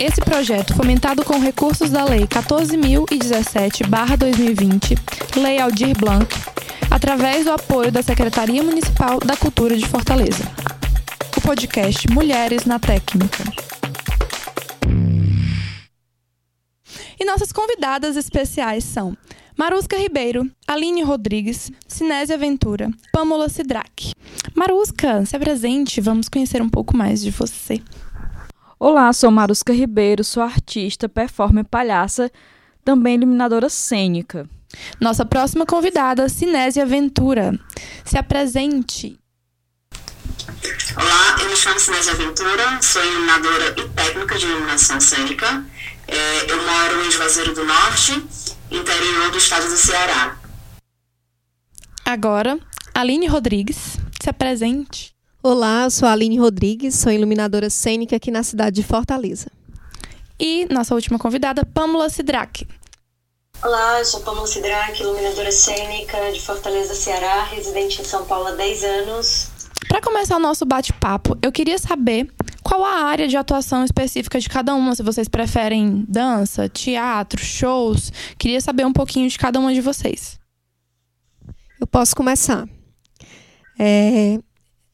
Esse projeto, fomentado com recursos da Lei 14.017-2020, Lei Aldir Blanc, através do apoio da Secretaria Municipal da Cultura de Fortaleza. O podcast Mulheres na Técnica. E nossas convidadas especiais são Marusca Ribeiro, Aline Rodrigues, Sinésia Ventura, Pamela Sidraque. Marusca, se apresente, vamos conhecer um pouco mais de você. Olá, sou Marusca Ribeiro, sou artista, performer, palhaça, também iluminadora cênica. Nossa próxima convidada, Sinésia Ventura. Se apresente. Olá, eu me chamo Sinésia Ventura, sou iluminadora e técnica de iluminação cênica. É, eu moro em Juazeiro do Norte, interior do estado do Ceará. Agora, Aline Rodrigues. Se apresente. Olá, eu sou a Aline Rodrigues, sou iluminadora cênica aqui na cidade de Fortaleza. E nossa última convidada, Pamela Sidraque. Olá, eu sou Pamela Sidraque, iluminadora cênica de Fortaleza, Ceará, residente em São Paulo há 10 anos. Para começar o nosso bate-papo, eu queria saber qual a área de atuação específica de cada uma, se vocês preferem dança, teatro, shows. Queria saber um pouquinho de cada uma de vocês. Eu posso começar. É,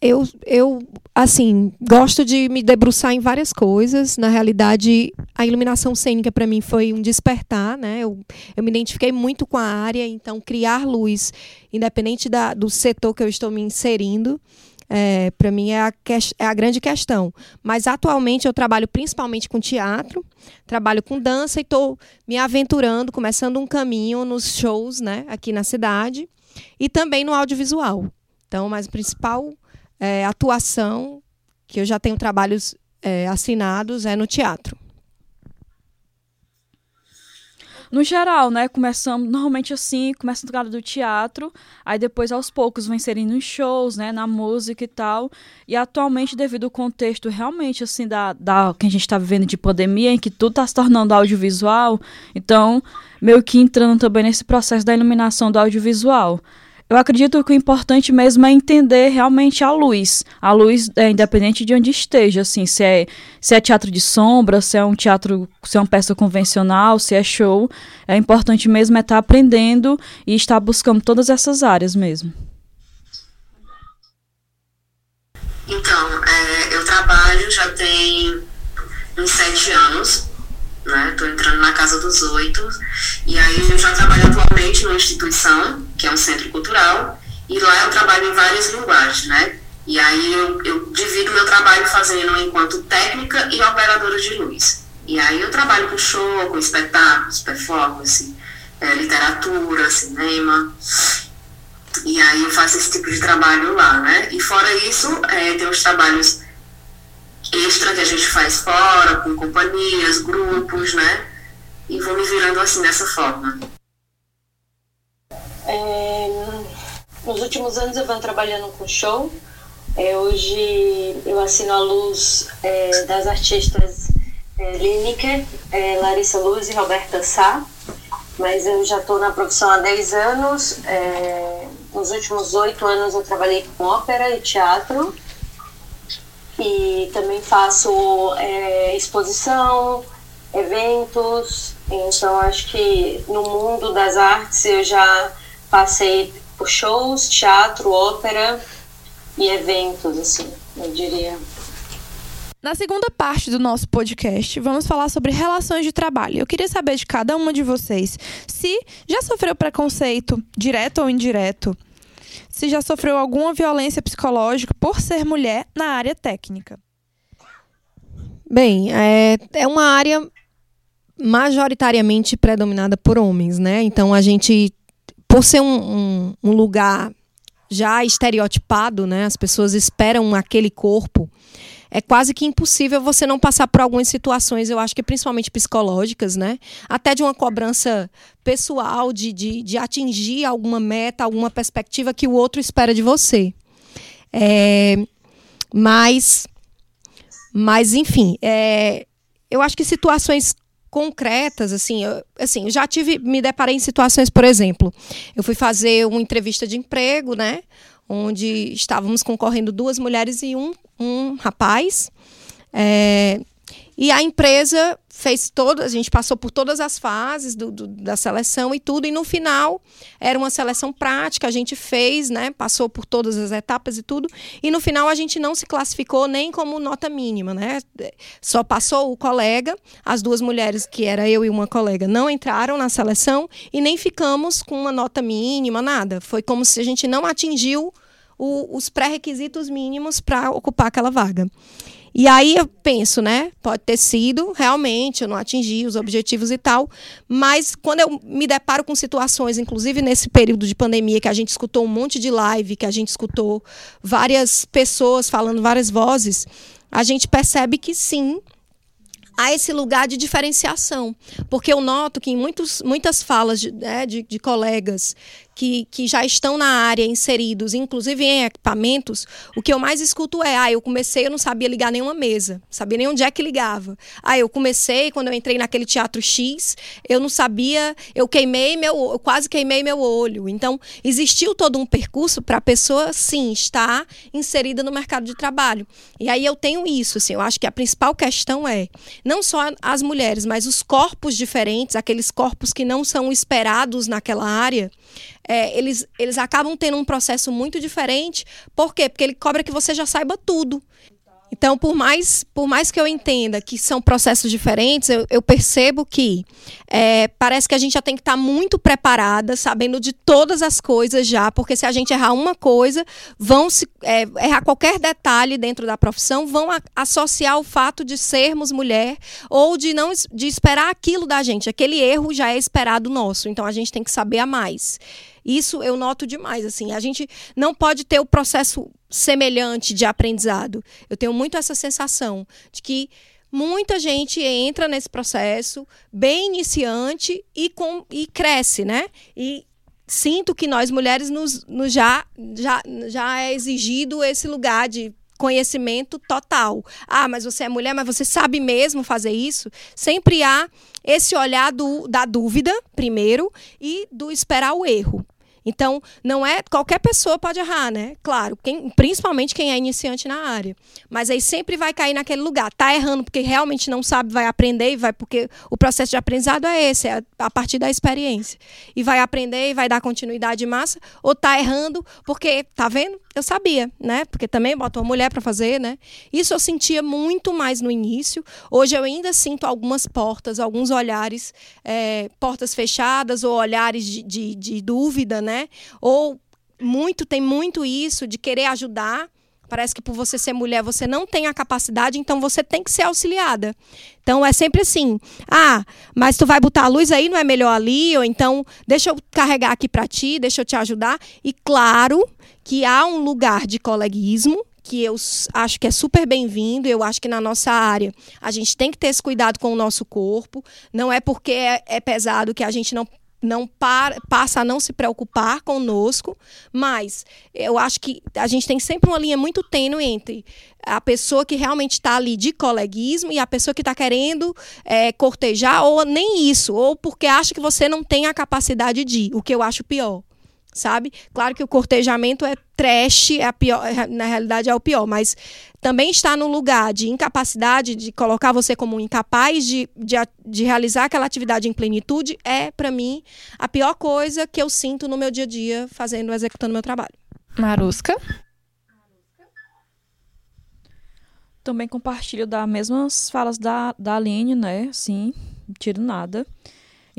eu, eu, assim, gosto de me debruçar em várias coisas. Na realidade, a iluminação cênica para mim foi um despertar, né? Eu, eu me identifiquei muito com a área, então criar luz, independente da, do setor que eu estou me inserindo, é, para mim é a, é a grande questão. Mas atualmente eu trabalho principalmente com teatro, trabalho com dança e estou me aventurando, começando um caminho nos shows, né, aqui na cidade e também no audiovisual. Então, mas o principal é, atuação que eu já tenho trabalhos é, assinados é no teatro. No geral, né, começamos normalmente assim, começa no lado do teatro, aí depois aos poucos vem inserindo nos shows, né, na música e tal. E atualmente, devido ao contexto realmente assim da, da que a gente está vivendo de pandemia, em que tudo está se tornando audiovisual, então meio que entrando também nesse processo da iluminação do audiovisual eu acredito que o importante mesmo é entender realmente a luz. A luz é independente de onde esteja, assim, se é, se é teatro de sombra, se é um teatro, se é uma peça convencional, se é show. É importante mesmo é estar aprendendo e estar buscando todas essas áreas mesmo. Então, é, eu trabalho já tem uns sete anos né? Tô entrando na casa dos oito. E aí eu já trabalho atualmente numa instituição, que é um centro cultural, e lá eu trabalho em várias linguagens, né? E aí eu, eu divido meu trabalho fazendo enquanto técnica e operadora de luz. E aí eu trabalho com show, com espetáculos, performance, é, literatura, cinema. E aí eu faço esse tipo de trabalho lá, né? E fora isso, é, tem os trabalhos extra que a gente faz fora, com companhias, grupos, né? E vou me virando assim dessa forma. É, nos últimos anos eu venho trabalhando com show. É, hoje eu assino a luz é, das artistas é, Lineker, é, Larissa Luz e Roberta Sá. Mas eu já estou na profissão há 10 anos. É, nos últimos oito anos eu trabalhei com ópera e teatro e também faço é, exposição, eventos. Então acho que no mundo das artes eu já passei por shows, teatro, ópera e eventos, assim, eu diria. Na segunda parte do nosso podcast, vamos falar sobre relações de trabalho. Eu queria saber de cada uma de vocês se já sofreu preconceito, direto ou indireto, se já sofreu alguma violência psicológica por ser mulher na área técnica. Bem, é, é uma área majoritariamente predominada por homens, né? Então a gente, por ser um, um, um lugar já estereotipado, né? As pessoas esperam aquele corpo é quase que impossível você não passar por algumas situações, eu acho que principalmente psicológicas, né? Até de uma cobrança pessoal, de, de, de atingir alguma meta, alguma perspectiva que o outro espera de você. É, mas, mas, enfim, é, eu acho que situações concretas, assim, eu, assim, eu já tive, me deparei em situações, por exemplo, eu fui fazer uma entrevista de emprego, né? Onde estávamos concorrendo duas mulheres e um, um rapaz. É, E a empresa fez todo, a gente passou por todas as fases do, do, da seleção e tudo, e no final era uma seleção prática, a gente fez, né? Passou por todas as etapas e tudo, e no final a gente não se classificou nem como nota mínima, né? Só passou o colega, as duas mulheres, que era eu e uma colega, não entraram na seleção e nem ficamos com uma nota mínima, nada. Foi como se a gente não atingiu o, os pré-requisitos mínimos para ocupar aquela vaga. E aí eu penso, né? Pode ter sido, realmente, eu não atingi os objetivos e tal, mas quando eu me deparo com situações, inclusive nesse período de pandemia, que a gente escutou um monte de live, que a gente escutou várias pessoas falando várias vozes, a gente percebe que sim, há esse lugar de diferenciação. Porque eu noto que em muitos, muitas falas de, né, de, de colegas que, que já estão na área inseridos, inclusive em equipamentos, o que eu mais escuto é: ah, eu comecei, eu não sabia ligar nenhuma mesa, sabia nem onde é que ligava. Ah, eu comecei, quando eu entrei naquele teatro X, eu não sabia, eu queimei meu, eu quase queimei meu olho. Então, existiu todo um percurso para a pessoa, sim, estar inserida no mercado de trabalho. E aí eu tenho isso, assim, eu acho que a principal questão é não só as mulheres, mas os corpos diferentes, aqueles corpos que não são esperados naquela área, é, eles, eles acabam tendo um processo muito diferente. Por quê? Porque ele cobra que você já saiba tudo. Então, por mais, por mais que eu entenda que são processos diferentes, eu, eu percebo que é, parece que a gente já tem que estar tá muito preparada, sabendo de todas as coisas já, porque se a gente errar uma coisa, vão se, é, errar qualquer detalhe dentro da profissão, vão a, associar o fato de sermos mulher ou de não de esperar aquilo da gente. Aquele erro já é esperado nosso, então a gente tem que saber a mais. Isso eu noto demais, assim. A gente não pode ter o processo semelhante de aprendizado. Eu tenho muito essa sensação de que muita gente entra nesse processo bem iniciante e, com, e cresce, né? E sinto que nós mulheres nos, nos já, já, já é exigido esse lugar de conhecimento total. Ah, mas você é mulher, mas você sabe mesmo fazer isso? Sempre há esse olhar do, da dúvida, primeiro, e do esperar o erro. Então, não é qualquer pessoa pode errar, né? Claro, quem, principalmente quem é iniciante na área. Mas aí sempre vai cair naquele lugar. Tá errando porque realmente não sabe, vai aprender e vai porque o processo de aprendizado é esse, é a partir da experiência. E vai aprender e vai dar continuidade massa, ou tá errando porque tá vendo? Eu sabia, né? Porque também botou uma mulher para fazer, né? Isso eu sentia muito mais no início. Hoje eu ainda sinto algumas portas, alguns olhares, é, portas fechadas ou olhares de, de, de dúvida, né? Ou muito, tem muito isso de querer ajudar. Parece que por você ser mulher você não tem a capacidade, então você tem que ser auxiliada. Então é sempre assim: ah, mas tu vai botar a luz aí, não é melhor ali? Ou então, deixa eu carregar aqui para ti, deixa eu te ajudar. E claro que há um lugar de coleguismo que eu acho que é super bem-vindo. Eu acho que na nossa área a gente tem que ter esse cuidado com o nosso corpo. Não é porque é, é pesado que a gente não não para, passa a não se preocupar conosco, mas eu acho que a gente tem sempre uma linha muito tênue entre a pessoa que realmente está ali de coleguismo e a pessoa que está querendo é, cortejar, ou nem isso, ou porque acha que você não tem a capacidade de, o que eu acho pior sabe? Claro que o cortejamento é trash, é a pior, é, na realidade é o pior, mas também está no lugar de incapacidade, de colocar você como incapaz de, de, de realizar aquela atividade em plenitude, é, para mim, a pior coisa que eu sinto no meu dia a dia fazendo, executando meu trabalho. Marusca? Também compartilho das mesmas falas da, da Aline, né? Sim, não tiro nada.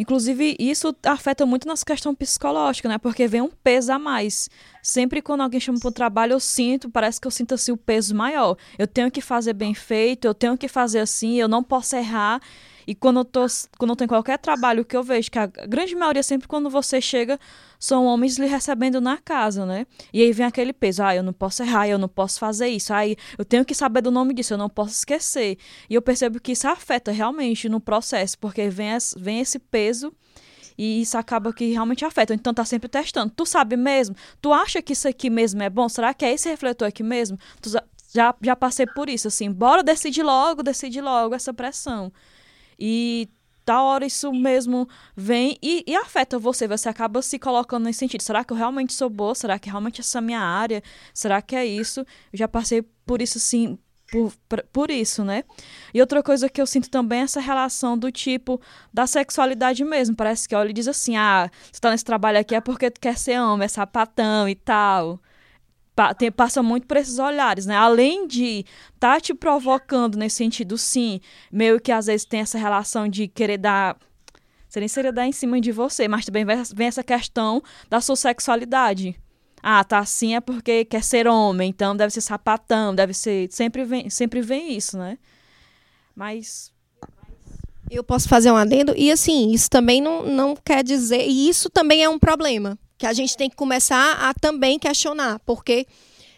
Inclusive, isso afeta muito nossa questão psicológica, né? Porque vem um peso a mais. Sempre quando alguém chama para o trabalho, eu sinto, parece que eu sinto assim o peso maior. Eu tenho que fazer bem feito, eu tenho que fazer assim, eu não posso errar. E quando eu, tô, quando eu tenho qualquer trabalho que eu vejo, que a grande maioria, sempre quando você chega, são homens lhe recebendo na casa, né? E aí vem aquele peso, ah, eu não posso errar, eu não posso fazer isso, aí eu tenho que saber do nome disso, eu não posso esquecer. E eu percebo que isso afeta realmente no processo, porque vem, vem esse peso e isso acaba que realmente afeta. Então tá sempre testando. Tu sabe mesmo? Tu acha que isso aqui mesmo é bom? Será que é esse refletor aqui mesmo? Tu já, já passei por isso, assim, bora decidir logo, decidir logo essa pressão. E da hora isso mesmo vem e, e, afeta você. Você acaba se colocando nesse sentido. Será que eu realmente sou boa? Será que realmente essa é a minha área? Será que é isso? Eu já passei por isso, assim, por, por isso, né? E outra coisa que eu sinto também é essa relação do tipo da sexualidade mesmo. Parece que olha e diz assim: ah, você tá nesse trabalho aqui é porque tu quer ser homem, é sapatão e tal. Passa muito por esses olhares, né? Além de tá te provocando nesse sentido, sim, meio que às vezes tem essa relação de querer dar seria seria dar em cima de você, mas também vem essa questão da sua sexualidade. Ah, tá assim é porque quer ser homem, então deve ser sapatão, deve ser. Sempre vem, sempre vem isso, né? Mas. Eu posso fazer um adendo? E assim, isso também não, não quer dizer. E isso também é um problema. Que a gente tem que começar a também questionar. Porque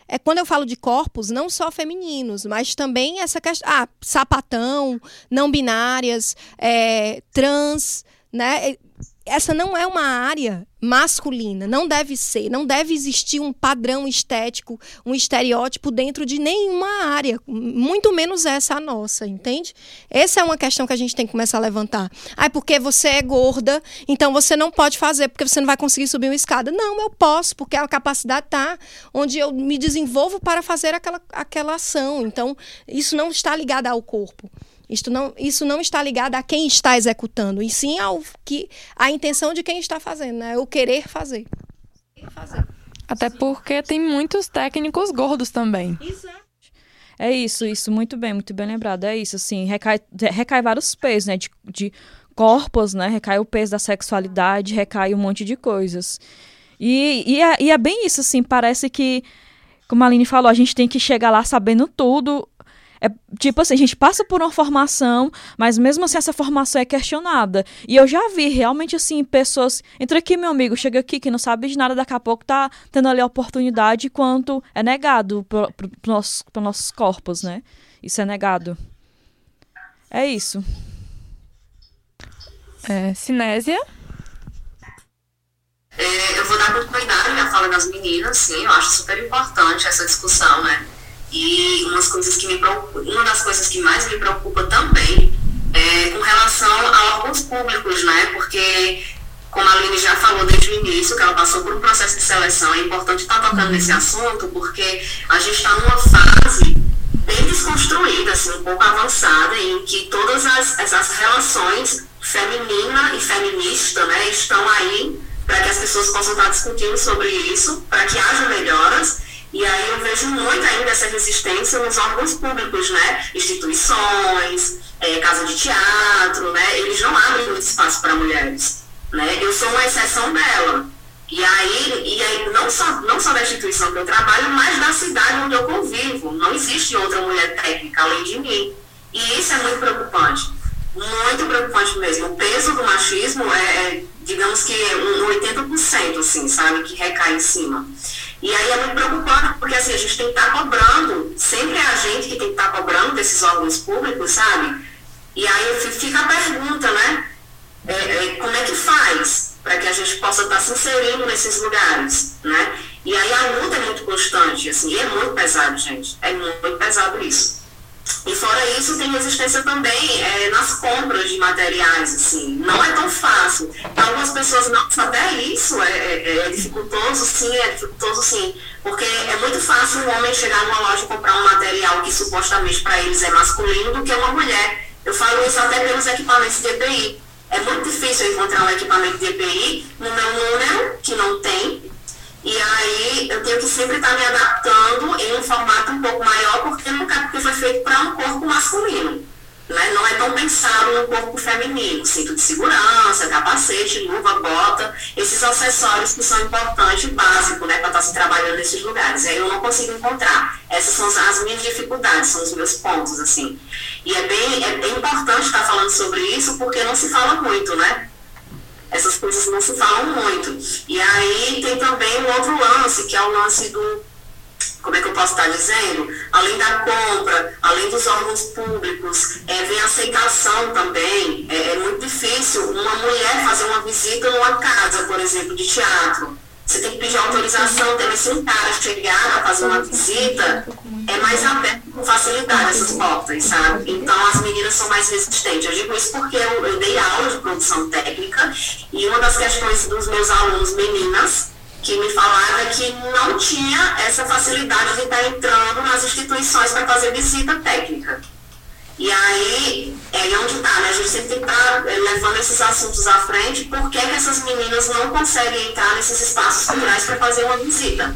é quando eu falo de corpos, não só femininos, mas também essa questão. Ah, sapatão, não binárias, é, trans, né? Essa não é uma área masculina, não deve ser, não deve existir um padrão estético, um estereótipo dentro de nenhuma área, muito menos essa a nossa, entende? Essa é uma questão que a gente tem que começar a levantar. Ah, porque você é gorda, então você não pode fazer, porque você não vai conseguir subir uma escada. Não, eu posso, porque a capacidade está onde eu me desenvolvo para fazer aquela, aquela ação. Então, isso não está ligado ao corpo. Isto não, isso não está ligado a quem está executando, e sim ao que a intenção de quem está fazendo, né? o querer fazer. Até porque tem muitos técnicos gordos também. É isso, isso, muito bem, muito bem lembrado. É isso, assim, recai, recai vários pesos, né? De, de corpos, né? Recai o peso da sexualidade, recai um monte de coisas. E, e, é, e é bem isso, assim, parece que, como a Aline falou, a gente tem que chegar lá sabendo tudo é tipo assim, a gente passa por uma formação, mas mesmo assim essa formação é questionada. E eu já vi realmente assim, pessoas. Entra aqui, meu amigo, chega aqui que não sabe de nada, daqui a pouco tá tendo ali a oportunidade quanto é negado para pro nossos, corpos, né? Isso é negado. É isso. É, Cinésia? É, eu vou dar continuidade à fala das meninas, sim, eu acho super importante essa discussão, né? E umas coisas que me uma das coisas que mais me preocupa também é com relação a órgãos públicos, né? Porque, como a Aline já falou desde o início, que ela passou por um processo de seleção, é importante estar tocando nesse assunto, porque a gente está numa fase bem desconstruída, assim, um pouco avançada, em que todas as, essas relações feminina e feminista né, estão aí para que as pessoas possam estar discutindo sobre isso, para que haja melhoras e aí eu vejo muito ainda essa resistência nos órgãos públicos, né? Instituições, é, casa de teatro, né? Eles não abrem muito espaço para mulheres, né? Eu sou uma exceção dela. E aí, e aí não, só, não só da instituição que eu trabalho, mas da cidade onde eu convivo. Não existe outra mulher técnica além de mim. E isso é muito preocupante. Muito preocupante mesmo. O peso do machismo é, é digamos que, um 80%, assim, sabe? Que recai em cima. E aí é muito preocupante, porque assim, a gente tem que estar tá cobrando, sempre é a gente que tem que estar tá cobrando desses órgãos públicos, sabe? E aí fica a pergunta, né? É, é, como é que faz para que a gente possa estar tá se inserindo nesses lugares, né? E aí a luta é muito constante, assim, e é muito pesado, gente. É muito pesado isso. E fora isso, tem resistência também é, nas compras de materiais, assim. Não é tão fácil. Para algumas pessoas, não, até isso é, é, é, dificultoso, sim, é dificultoso, sim. Porque é muito fácil um homem chegar numa loja e comprar um material que supostamente para eles é masculino do que uma mulher. Eu falo isso até pelos equipamentos de EPI. É muito difícil encontrar um equipamento de EPI no meu número, que não tem, e aí eu tenho que sempre estar me adaptando em um formato um pouco maior, porque nunca porque foi feito para um corpo masculino. Né? Não é tão pensado no corpo feminino. Cinto de segurança, capacete, luva, bota, esses acessórios que são importantes, básicos, né, para estar se trabalhando nesses lugares. Aí eu não consigo encontrar. Essas são as minhas dificuldades, são os meus pontos, assim. E é bem, é bem importante estar falando sobre isso, porque não se fala muito, né? Essas coisas não se falam muito. E aí tem também um outro lance, que é o lance do, como é que eu posso estar dizendo? Além da compra, além dos órgãos públicos, é, vem a aceitação também. É, é muito difícil uma mulher fazer uma visita numa casa, por exemplo, de teatro. Você tem que pedir autorização, tem se um cara chegar a fazer uma visita, é mais aberto com facilidade essas portas, sabe? Então as meninas são mais resistentes. Eu digo isso porque eu, eu dei aula de produção técnica e uma das questões dos meus alunos meninas que me falava que não tinha essa facilidade de estar entrando nas instituições para fazer visita técnica. E aí, é onde está, né? A gente sempre tem que estar tá, é, levando esses assuntos à frente, por que, que essas meninas não conseguem entrar nesses espaços culturais para fazer uma visita?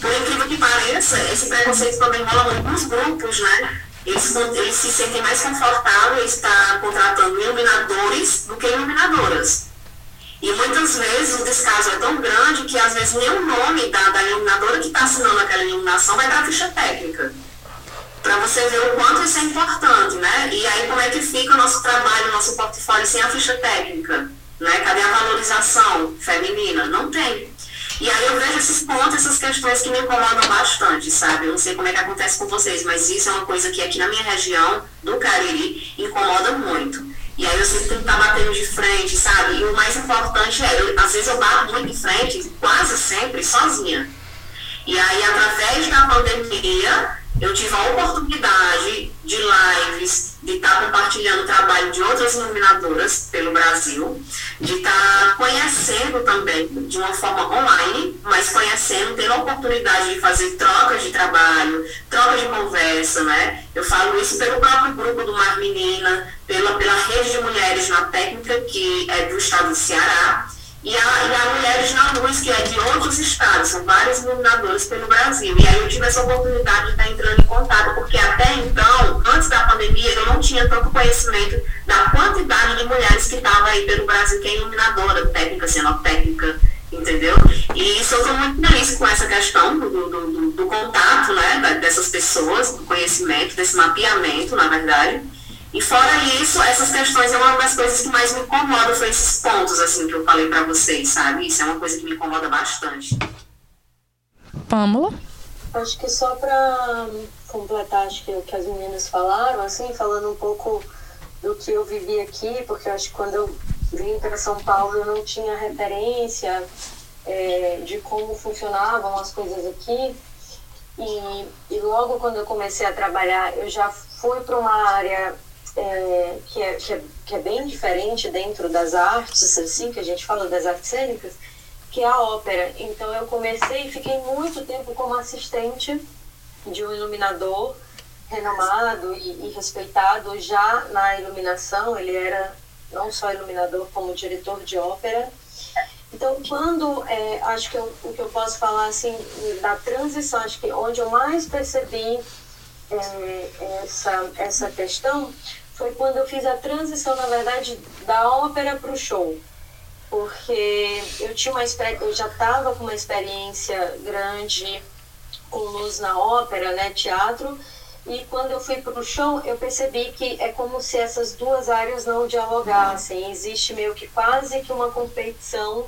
Por incrível que pareça, esse preconceito também rola muito nos grupos, né? Eles, eles se sentem mais confortáveis estar contratando iluminadores do que iluminadoras. E muitas vezes o descaso é tão grande que às vezes nem o nome da, da iluminadora que está assinando aquela iluminação vai para a ficha técnica. Para você ver o quanto isso é importante, né? E aí como é que fica o nosso trabalho, o nosso portfólio sem a ficha técnica? Né? Cadê a valorização feminina? Não tem. E aí eu vejo esses pontos, essas questões que me incomodam bastante, sabe? Eu não sei como é que acontece com vocês, mas isso é uma coisa que aqui na minha região, do Cariri, incomoda muito. E aí eu sempre tenho que estar batendo de frente, sabe? E o mais importante é, eu, às vezes eu bato muito de frente, quase sempre, sozinha. E aí, através da pandemia, eu tive a oportunidade de lives, de estar compartilhando o trabalho de outras iluminadoras pelo Brasil, de estar conhecendo também de uma forma online, mas conhecendo, tendo a oportunidade de fazer trocas de trabalho, trocas de conversa, né? Eu falo isso pelo próprio grupo do Mar Menina, pela, pela rede de mulheres na técnica, que é do estado do Ceará, e a, e a Mulheres na Luz, que é de outros estados, são vários iluminadores pelo Brasil. E aí eu tive essa oportunidade de estar entrando em contato, porque até então, antes da pandemia, eu não tinha tanto conhecimento da quantidade de mulheres que estavam aí pelo Brasil, que é iluminadora, técnica, cenotécnica, entendeu? E isso eu estou muito feliz com essa questão do, do, do, do contato, né, dessas pessoas, do conhecimento, desse mapeamento, na verdade. E fora isso, essas questões é uma das coisas que mais me incomoda, foi esses pontos, assim, que eu falei para vocês, sabe? Isso é uma coisa que me incomoda bastante. Pâmela? Acho que só para completar acho que o que as meninas falaram, assim, falando um pouco do que eu vivi aqui, porque eu acho que quando eu vim para São Paulo eu não tinha referência é, de como funcionavam as coisas aqui. E, e logo quando eu comecei a trabalhar, eu já fui para uma área é, que, é, que, é, que é bem diferente dentro das artes, assim, que a gente fala das artes cênicas, que é a ópera. Então eu comecei e fiquei muito tempo como assistente de um iluminador renomado e, e, respeitado já na iluminação. Ele era não só iluminador, como diretor de ópera. Então, quando é, acho que eu, o que eu posso falar assim da transição, acho que onde eu mais percebi é, essa essa questão foi quando eu fiz a transição, na verdade, da ópera para o show. Porque eu tinha uma eu já estava com uma experiência grande com luz na ópera, né, teatro, e quando eu fui para o show, eu percebi que é como se essas duas áreas não dialogassem. Existe meio que quase que uma competição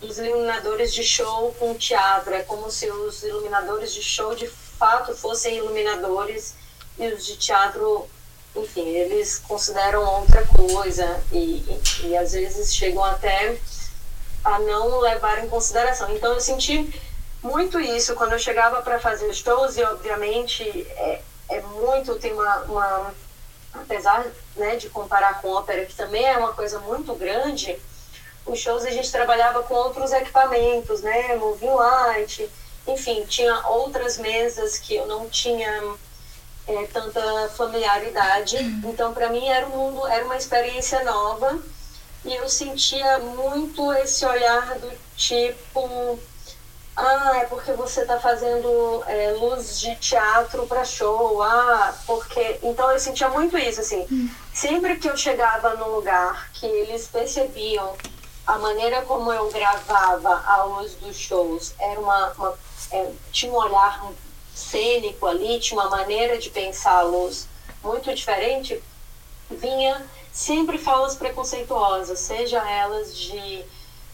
dos iluminadores de show com teatro. É como se os iluminadores de show de fato fossem iluminadores e os de teatro enfim, eles consideram outra coisa e, e, e às vezes chegam até a não levar em consideração. Então eu senti muito isso quando eu chegava para fazer shows e obviamente é, é muito tem uma, uma apesar né, de comparar com ópera que também é uma coisa muito grande os shows a gente trabalhava com outros equipamentos né moving light enfim tinha outras mesas que eu não tinha é, tanta familiaridade. Então, para mim era um mundo, era uma experiência nova e eu sentia muito esse olhar do tipo, ah, é porque você está fazendo é, luz de teatro para show, ah, porque. Então eu sentia muito isso, assim. Sempre que eu chegava num lugar que eles percebiam a maneira como eu gravava a luz dos shows era uma, uma é, tinha um olhar cênico ali, tinha uma maneira de pensar a luz muito diferente, vinha sempre falas preconceituosas, seja elas de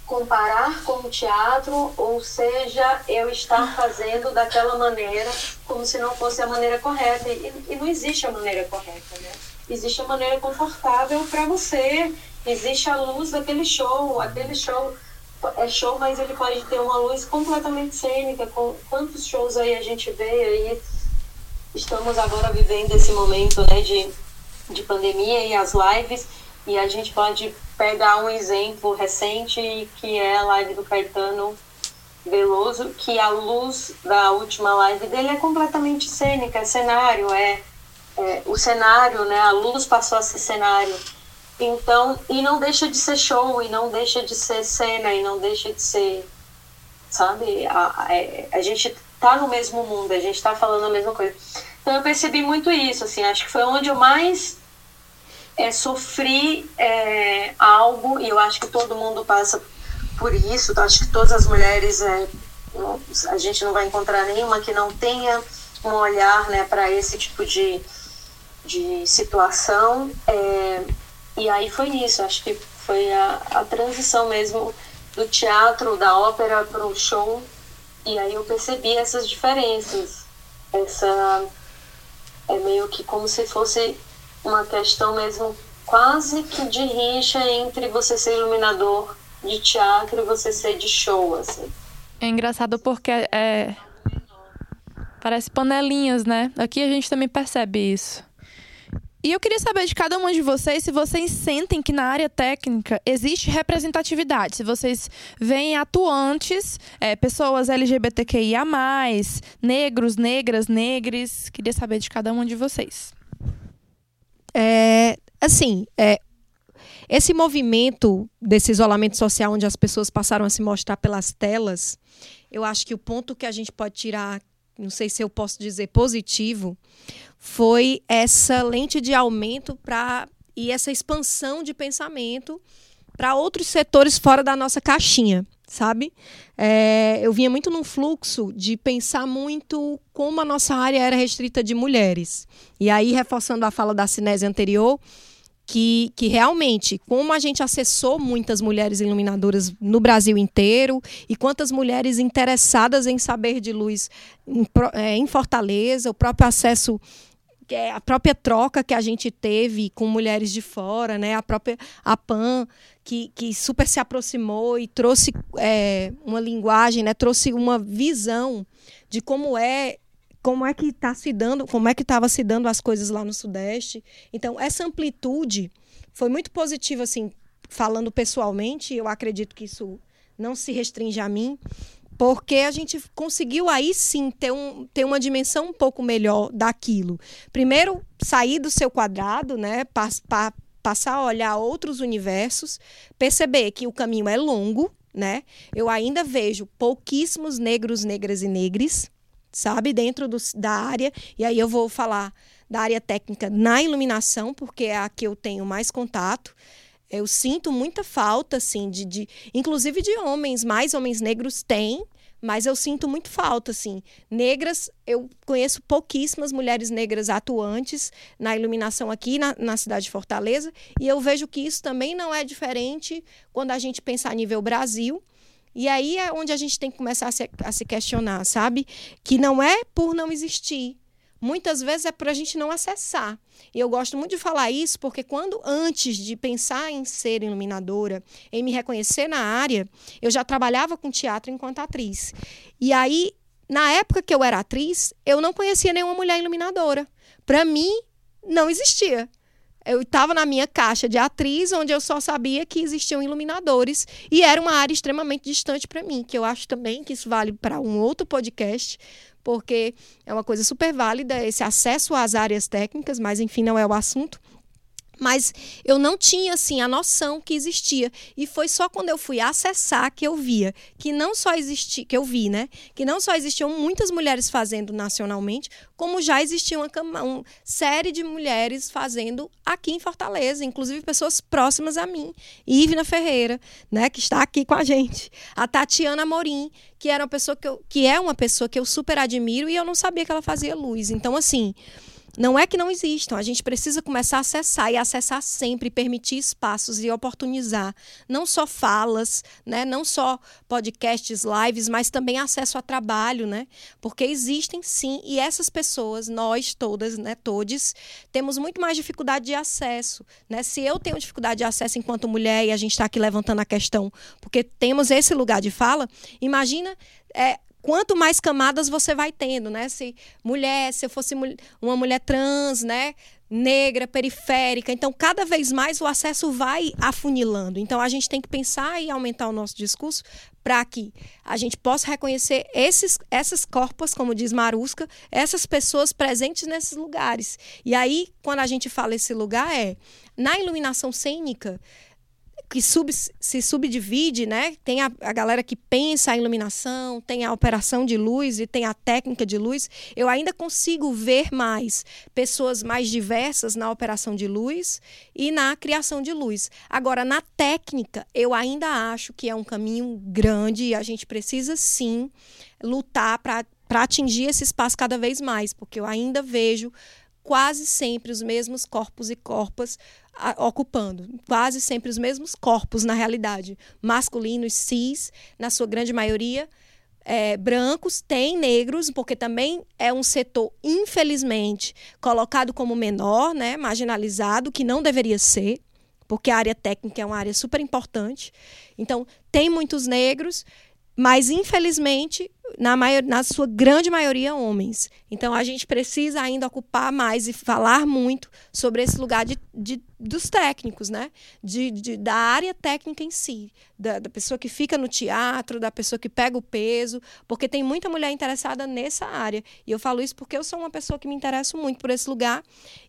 comparar com o teatro, ou seja, eu estar fazendo daquela maneira como se não fosse a maneira correta. E, e não existe a maneira correta, né? Existe a maneira confortável para você, existe a luz daquele show, aquele show é show, mas ele pode ter uma luz completamente cênica. Com quantos shows aí a gente vê aí? Estamos agora vivendo esse momento né, de, de pandemia e as lives, e a gente pode pegar um exemplo recente que é a live do Caetano Veloso, que a luz da última live dele é completamente cênica, é cenário, é, é o cenário, né? A luz passou a ser cenário. Então, e não deixa de ser show, e não deixa de ser cena, e não deixa de ser, sabe? A, a, é, a gente tá no mesmo mundo, a gente tá falando a mesma coisa. Então eu percebi muito isso, assim, acho que foi onde eu mais é, sofri é, algo, e eu acho que todo mundo passa por isso, acho que todas as mulheres, é, a gente não vai encontrar nenhuma que não tenha um olhar né, para esse tipo de, de situação. É, e aí foi isso, acho que foi a, a transição mesmo do teatro, da ópera para o show. E aí eu percebi essas diferenças. Essa é meio que como se fosse uma questão mesmo quase que de rixa entre você ser iluminador de teatro e você ser de show, assim. É engraçado porque é, parece panelinhas, né? Aqui a gente também percebe isso. E eu queria saber de cada uma de vocês se vocês sentem que na área técnica existe representatividade, se vocês veem atuantes, é, pessoas LGBTQIA, negros, negras, negres. Queria saber de cada uma de vocês. É, assim, é, esse movimento desse isolamento social, onde as pessoas passaram a se mostrar pelas telas, eu acho que o ponto que a gente pode tirar, não sei se eu posso dizer positivo, foi essa lente de aumento para e essa expansão de pensamento para outros setores fora da nossa caixinha, sabe? É, eu vinha muito num fluxo de pensar muito como a nossa área era restrita de mulheres. E aí, reforçando a fala da Cinese anterior, que, que realmente, como a gente acessou muitas mulheres iluminadoras no Brasil inteiro e quantas mulheres interessadas em saber de luz em, é, em Fortaleza, o próprio acesso é a própria troca que a gente teve com mulheres de fora, né? A própria a PAN, que, que super se aproximou e trouxe é, uma linguagem, né? Trouxe uma visão de como é como é que está se dando, como é que estava se dando as coisas lá no Sudeste. Então, essa amplitude foi muito positiva, assim, falando pessoalmente, eu acredito que isso não se restringe a mim, porque a gente conseguiu aí sim ter, um, ter uma dimensão um pouco melhor daquilo. Primeiro, sair do seu quadrado, né? Pass, pa, passar a olhar outros universos, perceber que o caminho é longo, né? Eu ainda vejo pouquíssimos negros, negras e negres sabe? Dentro do, da área. E aí eu vou falar da área técnica na iluminação, porque é a que eu tenho mais contato. Eu sinto muita falta, assim, de, de inclusive de homens, mais homens negros têm, mas eu sinto muito falta, assim. Negras, eu conheço pouquíssimas mulheres negras atuantes na iluminação aqui na, na cidade de Fortaleza, e eu vejo que isso também não é diferente quando a gente pensa a nível Brasil. E aí é onde a gente tem que começar a se, a se questionar, sabe? Que não é por não existir. Muitas vezes é por a gente não acessar. E eu gosto muito de falar isso porque quando antes de pensar em ser iluminadora, em me reconhecer na área, eu já trabalhava com teatro enquanto atriz. E aí, na época que eu era atriz, eu não conhecia nenhuma mulher iluminadora. Para mim, não existia eu estava na minha caixa de atriz, onde eu só sabia que existiam iluminadores e era uma área extremamente distante para mim, que eu acho também que isso vale para um outro podcast, porque é uma coisa super válida esse acesso às áreas técnicas, mas enfim, não é o assunto. Mas eu não tinha assim a noção que existia. E foi só quando eu fui acessar que eu via que não só existia, que eu vi, né, que não só existiam muitas mulheres fazendo nacionalmente, como já existia uma, uma série de mulheres fazendo aqui em Fortaleza, inclusive pessoas próximas a mim, Ivna Ferreira, né, que está aqui com a gente, a Tatiana Morim, que era uma pessoa que, eu, que é uma pessoa que eu super admiro e eu não sabia que ela fazia luz. Então assim, não é que não existam, a gente precisa começar a acessar e acessar sempre, permitir espaços e oportunizar não só falas, né, não só podcasts, lives, mas também acesso a trabalho, né? Porque existem sim, e essas pessoas, nós todas, né, todos, temos muito mais dificuldade de acesso, né? Se eu tenho dificuldade de acesso enquanto mulher e a gente está aqui levantando a questão, porque temos esse lugar de fala, imagina é, quanto mais camadas você vai tendo, né? Se mulher, se eu fosse uma mulher trans, né? negra, periférica. Então, cada vez mais o acesso vai afunilando. Então, a gente tem que pensar e aumentar o nosso discurso para que a gente possa reconhecer esses, essas corpos, como diz Marusca, essas pessoas presentes nesses lugares. E aí, quando a gente fala esse lugar, é na iluminação cênica que sub, se subdivide, né? Tem a, a, galera que pensa a iluminação, tem a operação de luz e tem a técnica de luz. Eu ainda consigo ver mais pessoas mais diversas na operação de luz e na criação de luz. Agora, na técnica, eu ainda acho que é um caminho grande e a gente precisa sim lutar para atingir esse espaço cada vez mais, porque eu ainda vejo quase sempre os mesmos corpos e corpas ocupando, quase sempre os mesmos corpos na realidade, masculinos, cis, na sua grande maioria, é, brancos, tem negros, porque também é um setor, infelizmente, colocado como menor, né, marginalizado, que não deveria ser, porque a área técnica é uma área super importante. Então, tem muitos negros, mas infelizmente, na, maior, na sua grande maioria, homens. Então a gente precisa ainda ocupar mais e falar muito sobre esse lugar de, de dos técnicos, né? De, de, da área técnica em si, da, da pessoa que fica no teatro, da pessoa que pega o peso, porque tem muita mulher interessada nessa área. E eu falo isso porque eu sou uma pessoa que me interesso muito por esse lugar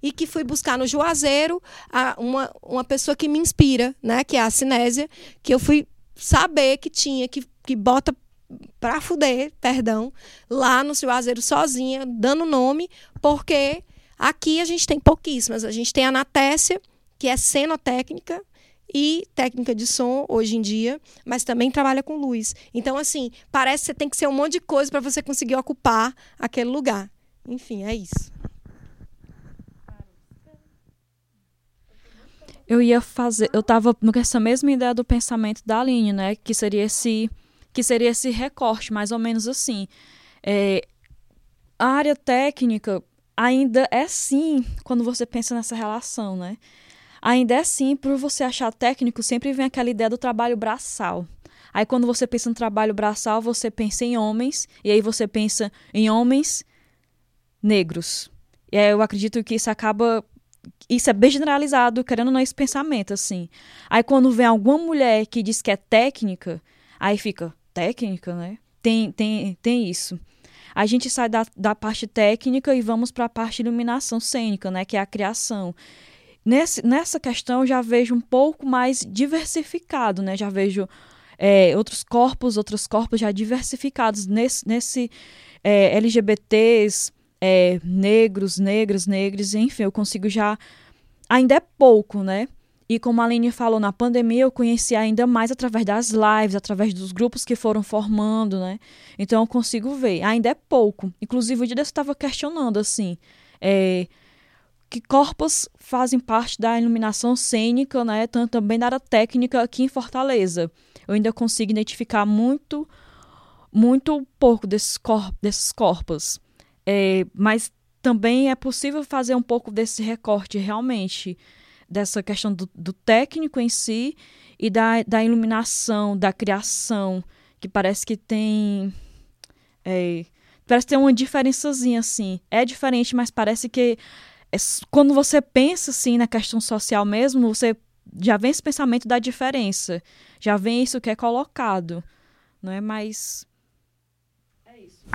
e que fui buscar no Juazeiro a, uma, uma pessoa que me inspira, né? Que é a Cinésia, que eu fui saber que tinha, que, que bota pra fuder, perdão, lá no Juazeiro sozinha, dando nome, porque aqui a gente tem pouquíssimas. A gente tem a Natécia, que é cenotécnica e técnica de som hoje em dia, mas também trabalha com luz. Então, assim, parece que você tem que ser um monte de coisa para você conseguir ocupar aquele lugar. Enfim, é isso. eu ia fazer, eu tava nessa mesma ideia do pensamento da Aline, né, que seria esse, que seria esse recorte, mais ou menos assim. É, a área técnica ainda é sim, quando você pensa nessa relação, né, ainda é sim, por você achar técnico, sempre vem aquela ideia do trabalho braçal. Aí quando você pensa no trabalho braçal, você pensa em homens, e aí você pensa em homens negros. E aí eu acredito que isso acaba isso é bem generalizado, querendo ou não, esse pensamento, assim. Aí quando vem alguma mulher que diz que é técnica, aí fica, técnica, né? Tem, tem, tem isso. A gente sai da, da parte técnica e vamos para a parte iluminação cênica, né? Que é a criação. Nesse, nessa questão já vejo um pouco mais diversificado, né? Já vejo é, outros corpos, outros corpos já diversificados nesse, nesse é, LGBTs, é, negros, negras, negros, enfim, eu consigo já. Ainda é pouco, né? E como a Aline falou, na pandemia eu conheci ainda mais através das lives, através dos grupos que foram formando, né? Então eu consigo ver. Ainda é pouco. Inclusive, o dia desse eu estava questionando, assim, é, que corpos fazem parte da iluminação cênica, né? Tanto também da área técnica aqui em Fortaleza. Eu ainda consigo identificar muito, muito pouco desses, cor desses corpos. É, mas também é possível fazer um pouco desse recorte realmente, dessa questão do, do técnico em si e da, da iluminação, da criação, que parece que tem. É, parece ter uma diferençazinha assim. É diferente, mas parece que é, quando você pensa assim na questão social mesmo, você já vem esse pensamento da diferença, já vem isso que é colocado, não é? Mas é isso.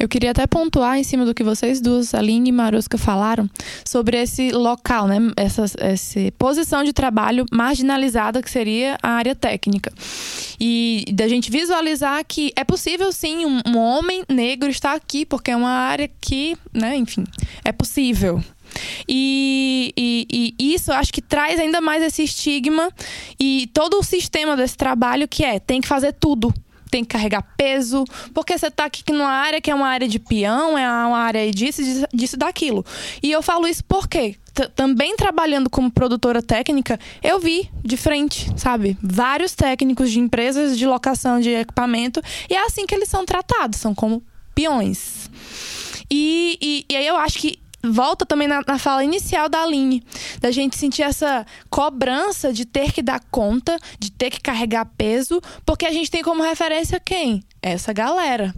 Eu queria até pontuar em cima do que vocês duas, Aline e Marusca, falaram sobre esse local, né? Essa, essa posição de trabalho marginalizada que seria a área técnica. E da gente visualizar que é possível sim um, um homem negro estar aqui, porque é uma área que, né, enfim, é possível. E, e, e, isso acho que traz ainda mais esse estigma e todo o sistema desse trabalho que é tem que fazer tudo tem que carregar peso, porque você tá aqui numa área que é uma área de peão, é uma área disso, disso, daquilo. E eu falo isso porque também trabalhando como produtora técnica, eu vi de frente, sabe? Vários técnicos de empresas de locação de equipamento, e é assim que eles são tratados, são como peões. E, e, e aí eu acho que volta também na, na, fala inicial da Aline, da gente sentir essa cobrança de ter que dar conta, de ter que carregar peso, porque a gente tem como referência quem? Essa galera.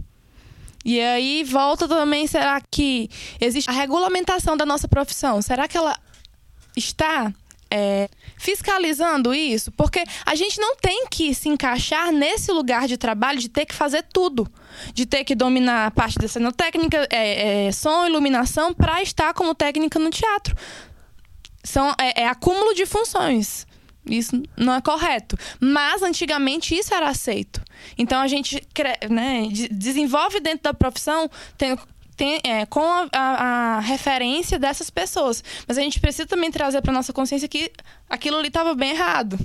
E aí volta também, será que existe a regulamentação da nossa profissão? Será que ela está é, fiscalizando isso? Porque a gente não tem que se encaixar nesse lugar de trabalho de ter que fazer tudo. De ter que dominar a parte da cena técnica, é, é, som, iluminação, para estar como técnica no teatro. São, é, é acúmulo de funções. Isso não é correto. Mas antigamente isso era aceito. Então a gente né, desenvolve dentro da profissão tem, é, com a, a, a, referência dessas pessoas. Mas a gente precisa também trazer para nossa consciência que aquilo ali estava bem errado.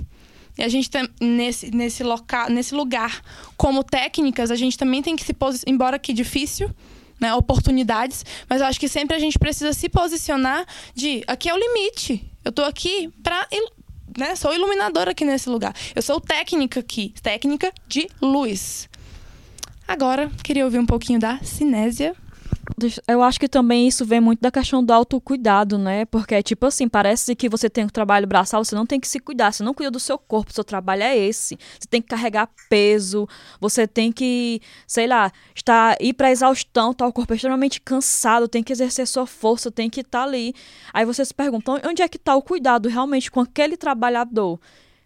E a gente tem, nesse, nesse, local, nesse lugar, como técnicas, a gente também tem que se posicionar, embora que difícil, né, oportunidades, mas eu acho que sempre a gente precisa se posicionar de aqui é o limite. Eu estou aqui para né, sou iluminadora aqui nesse lugar. Eu sou técnica aqui, técnica de luz. Agora, queria ouvir um pouquinho da cinésia. Eu acho que também isso vem muito da questão do autocuidado, né? Porque, tipo assim, parece que você tem um trabalho braçal, você não tem que se cuidar, você não cuida do seu corpo, seu trabalho é esse. Você tem que carregar peso, você tem que, sei lá, estar, ir pra exaustão, tá o corpo extremamente cansado, tem que exercer sua força, tem que estar tá ali. Aí você se pergunta, onde é que tá o cuidado realmente com aquele trabalhador?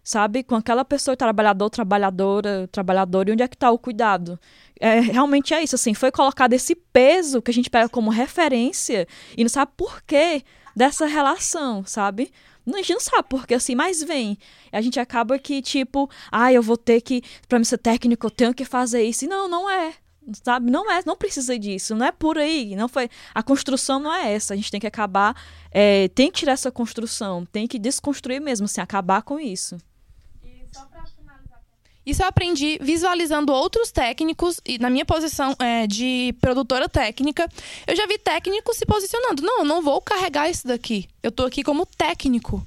Sabe? Com aquela pessoa, trabalhador, trabalhadora, trabalhador, e onde é que está o cuidado? É, realmente é isso, assim, foi colocado esse peso que a gente pega como referência e não sabe por quê dessa relação, sabe? A gente não sabe porque assim, mas vem. A gente acaba que, tipo, ah, eu vou ter que, para mim ser técnico, eu tenho que fazer isso. E não, não é. Sabe? Não é, não precisa disso, não é por aí, não foi. A construção não é essa. A gente tem que acabar, é, tem que tirar essa construção, tem que desconstruir mesmo, assim, acabar com isso. Isso eu aprendi visualizando outros técnicos e na minha posição é, de produtora técnica, eu já vi técnicos se posicionando. Não, eu não vou carregar isso daqui. Eu estou aqui como técnico.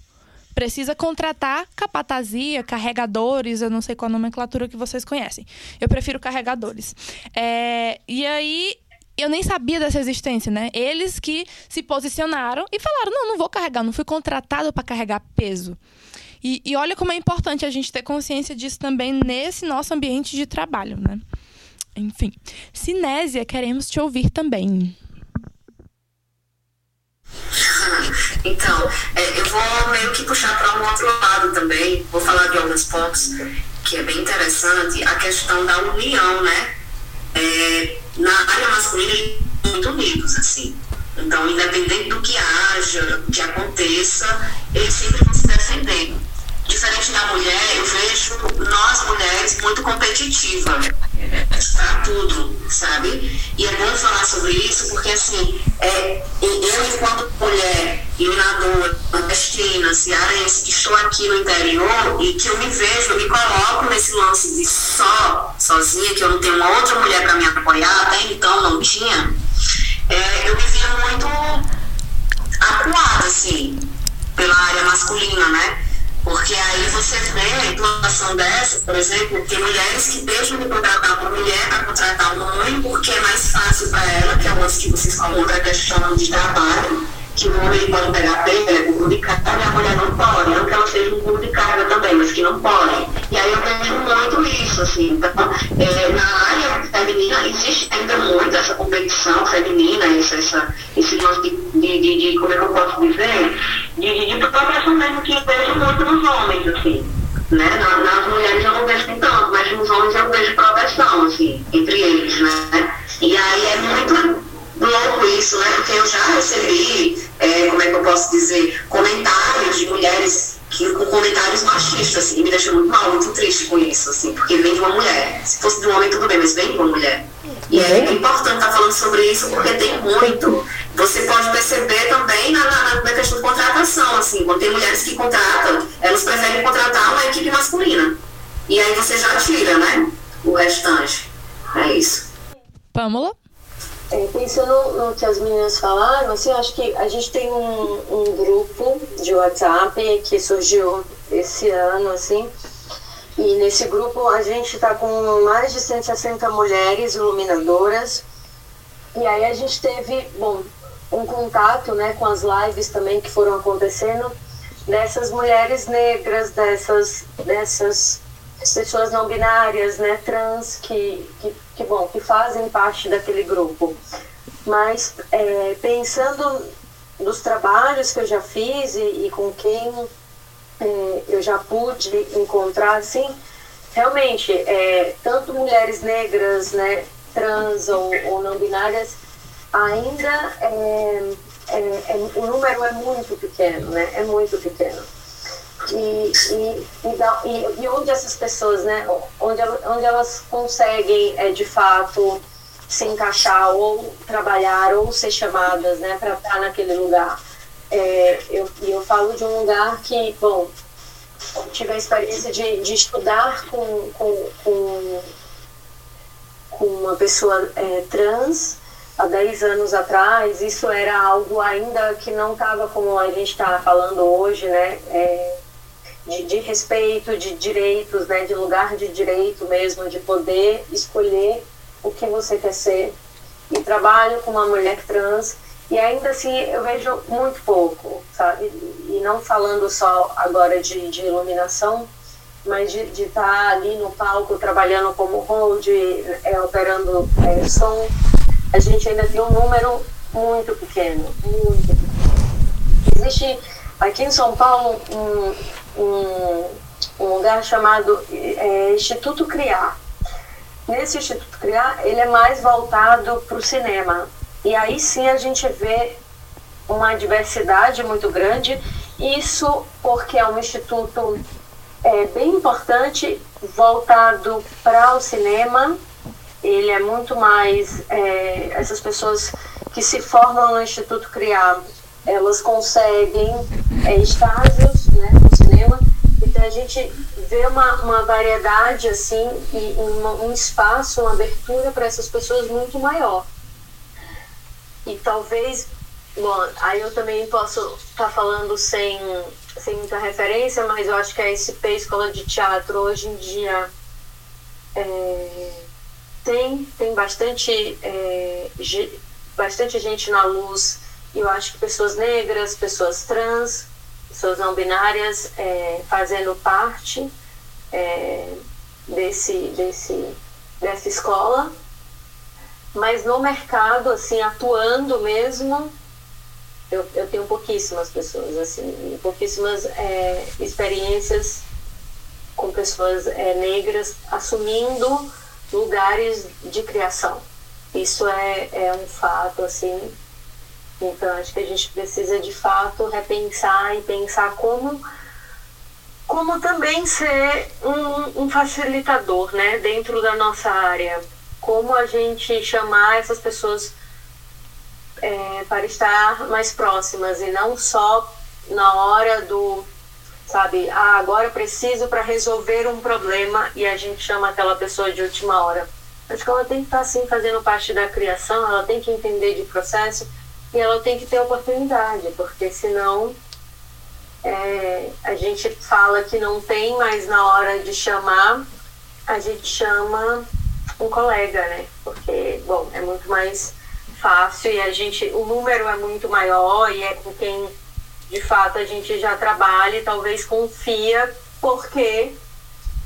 Precisa contratar capatazia, carregadores, eu não sei qual a nomenclatura que vocês conhecem. Eu prefiro carregadores. É, e aí eu nem sabia dessa existência, né? Eles que se posicionaram e falaram: não, não vou carregar, não fui contratado para carregar peso. E, e olha como é importante a gente ter consciência disso também nesse nosso ambiente de trabalho, né? Enfim. Cinésia, queremos te ouvir também. Então, é, eu vou meio que puxar para um outro lado também. Vou falar de alguns pontos que é bem interessante. A questão da união, né? É, na área masculina, muito unidos, assim. Então, independente do que haja, do que aconteça, eles sempre vão se defender. Diferente da mulher, eu vejo nós mulheres muito competitivas para tudo, sabe? E é bom falar sobre isso porque, assim, é, eu, enquanto mulher, iluminadora, nordestina, cearense, que estou aqui no interior e que eu me vejo, eu me coloco nesse lance de só, sozinha, que eu não tenho uma outra mulher para me apoiar, até então não tinha, é, eu me via muito acuada, assim, pela área masculina, né? Porque aí você vê a implantação dessa, por exemplo, tem mulheres que deixam de contratar uma mulher para contratar um homem porque é mais fácil para ela, que é o lance que vocês falam da questão de trabalho, que o homem pode pegar peso, é burro de carga, e a mulher não pode. Não que ela seja um burro de carga também, mas que não pode. E aí eu vejo muito isso, assim. Então, é, na área feminina existe ainda muito essa competição feminina, essa, essa, esse lance de, de, de, de, como é que eu posso dizer? De, de, de progressão mesmo que eu vejo muito nos homens, assim. Né? Nas, nas mulheres eu não vejo tanto, mas nos homens eu vejo proteção, assim, entre eles, né? E aí é muito louco isso, né? Porque eu já recebi, é, como é que eu posso dizer, comentários de mulheres que, com comentários machistas, assim, e me deixou muito mal, muito triste com isso, assim, porque vem de uma mulher. Se fosse de um homem, tudo bem, mas vem de uma mulher. E é importante estar falando sobre isso porque tem muito. Você pode perceber também na, na, na questão de contratação, assim, quando tem mulheres que contratam, elas preferem contratar uma equipe masculina. E aí você já tira, né? O restante. É isso. Pamela? É, pensando no que as meninas falaram, assim, acho que a gente tem um, um grupo de WhatsApp que surgiu esse ano, assim, e nesse grupo a gente está com mais de 160 mulheres iluminadoras, e aí a gente teve, bom, um contato, né, com as lives também que foram acontecendo, dessas mulheres negras, dessas, dessas as pessoas não binárias, né, trans, que, que, que, bom, que fazem parte daquele grupo. Mas é, pensando nos trabalhos que eu já fiz e, e com quem é, eu já pude encontrar, assim, realmente, é, tanto mulheres negras, né, trans ou, ou não binárias, ainda é, é, é, o número é muito pequeno, né, é muito pequeno. E, e, e, da, e, e onde essas pessoas, né, onde, onde elas conseguem, é, de fato, se encaixar ou trabalhar ou ser chamadas, né, para estar naquele lugar. É, eu, eu falo de um lugar que, bom, tive a experiência de, de estudar com, com, com, com uma pessoa é, trans há 10 anos atrás. Isso era algo ainda que não estava como a gente está falando hoje, né? É, de, de, respeito, de direitos, né? De lugar de direito mesmo, de poder escolher o que você quer ser. E trabalho com uma mulher trans e ainda assim eu vejo muito pouco, sabe? E não falando só agora de, de iluminação, mas de estar tá ali no palco trabalhando como hold, é, operando é, som, a gente ainda tem um número muito pequeno, muito pequeno. Existe aqui em São Paulo um, um, um lugar chamado é, Instituto Criar. Nesse Instituto Criar, ele é mais voltado para o cinema. E aí sim a gente vê uma diversidade muito grande. Isso porque é um instituto é, bem importante, voltado para o cinema. Ele é muito mais. É, essas pessoas que se formam no Instituto Criar, elas conseguem é, estágios né. Então a gente vê uma, uma variedade assim e uma, um espaço, uma abertura para essas pessoas muito maior. E talvez, bom, aí eu também posso estar tá falando sem, sem muita referência, mas eu acho que a SP Escola de Teatro hoje em dia é, tem, tem bastante, é, bastante gente na luz. Eu acho que pessoas negras, pessoas trans, pessoas não binárias é, fazendo parte é, desse, desse, dessa escola mas no mercado, assim, atuando mesmo, eu, eu tenho pouquíssimas pessoas, assim, pouquíssimas é, experiências com pessoas é, negras assumindo lugares de criação. Isso é, é um fato, assim. Então, acho que a gente precisa, de fato, repensar e pensar como como também ser um, um facilitador, né, dentro da nossa área como a gente chamar essas pessoas é, para estar mais próximas e não só na hora do, sabe, ah, agora preciso para resolver um problema e a gente chama aquela pessoa de última hora. Acho que ela tem que estar assim fazendo parte da criação, ela tem que entender de processo e ela tem que ter oportunidade, porque senão é, a gente fala que não tem, mas na hora de chamar, a gente chama um colega, né? Porque, bom, é muito mais fácil e a gente, o número é muito maior e é com quem de fato a gente já trabalha e talvez confia porque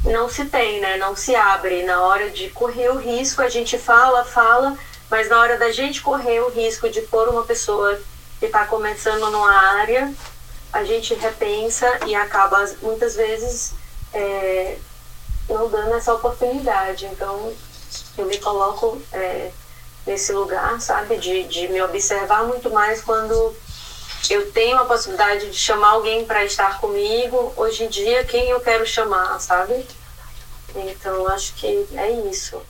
não se tem, né? Não se abre. Na hora de correr o risco, a gente fala, fala, mas na hora da gente correr o risco de pôr uma pessoa que está começando numa área, a gente repensa e acaba muitas vezes é, não dando essa oportunidade. Então, eu me coloco é, nesse lugar, sabe? De, de me observar muito mais quando eu tenho a possibilidade de chamar alguém para estar comigo. Hoje em dia, quem eu quero chamar, sabe? Então, acho que é isso.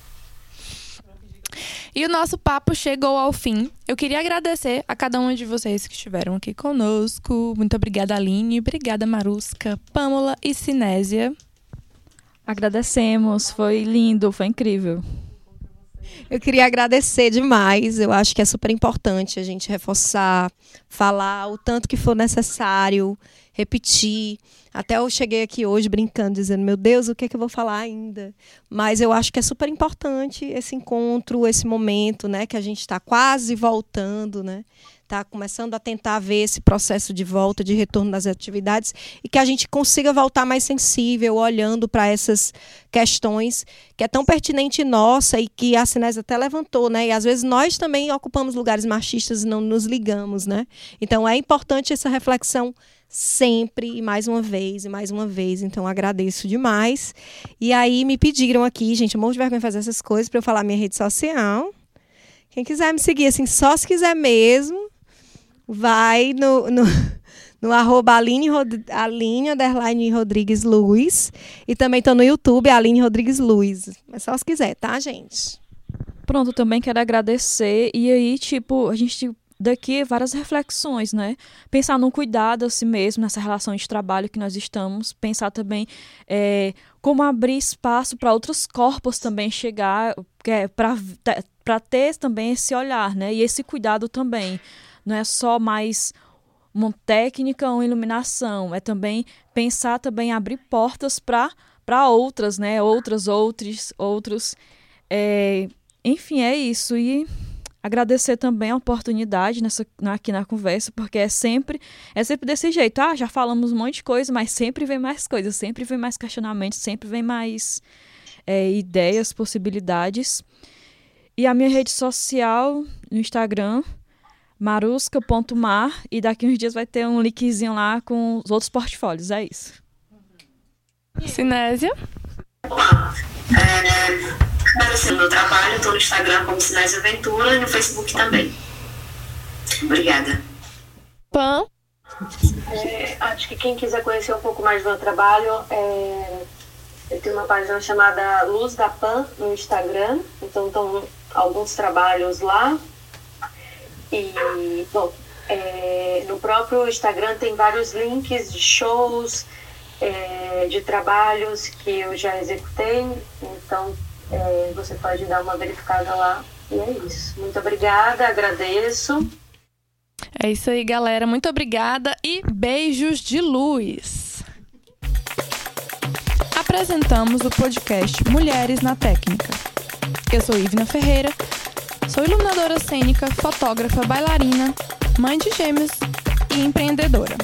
E o nosso papo chegou ao fim. Eu queria agradecer a cada um de vocês que estiveram aqui conosco. Muito obrigada, Aline. Obrigada, Marusca, Pâmola e Sinésia. Agradecemos, foi lindo, foi incrível. Eu queria agradecer demais. Eu acho que é super importante a gente reforçar, falar o tanto que for necessário, repetir. Até eu cheguei aqui hoje brincando, dizendo: Meu Deus, o que, é que eu vou falar ainda? Mas eu acho que é super importante esse encontro, esse momento, né? Que a gente está quase voltando, né? está começando a tentar ver esse processo de volta, de retorno das atividades, e que a gente consiga voltar mais sensível, olhando para essas questões que é tão pertinente nossa e que a Sinés até levantou, né? E às vezes nós também ocupamos lugares machistas e não nos ligamos, né? Então é importante essa reflexão sempre e mais uma vez e mais uma vez. Então agradeço demais. E aí me pediram aqui, gente, um monte de vergonha fazer essas coisas para eu falar minha rede social. Quem quiser me seguir, assim, só se quiser mesmo, vai no, no, no arroba Aline, Aline underline Rodrigues Luz. E também estou no YouTube, Aline Rodrigues Luz. Mas só se quiser, tá, gente? Pronto, também quero agradecer. E aí, tipo, a gente daqui várias reflexões, né? Pensar no cuidado a si mesmo, nessa relação de trabalho que nós estamos, pensar também é, como abrir espaço para outros corpos também chegar, é, para ter também esse olhar, né? E esse cuidado também. Não é só mais uma técnica ou iluminação, é também pensar também abrir portas para para outras, né? Outras, outros, outros. É, enfim, é isso. E agradecer também a oportunidade nessa, aqui na conversa, porque é sempre, é sempre desse jeito. Ah, já falamos um monte de coisa, mas sempre vem mais coisas, sempre vem mais questionamentos, sempre vem mais é, ideias, possibilidades. E a minha rede social no Instagram, marusca.mar, e daqui uns dias vai ter um linkzinho lá com os outros portfólios. É isso. Sinésia? Agradecer o meu trabalho, estou no Instagram como Sinais Aventura e no Facebook também. Obrigada. Pan? É, acho que quem quiser conhecer um pouco mais do meu trabalho, é, eu tenho uma página chamada Luz da Pan no Instagram, então estão alguns trabalhos lá. E, bom, é, no próprio Instagram tem vários links de shows, é, de trabalhos que eu já executei, então é, você pode dar uma verificada lá. E é isso. Muito obrigada, agradeço. É isso aí, galera. Muito obrigada e beijos de luz. Apresentamos o podcast Mulheres na Técnica. Eu sou Ivna Ferreira, sou iluminadora cênica, fotógrafa, bailarina, mãe de gêmeos e empreendedora.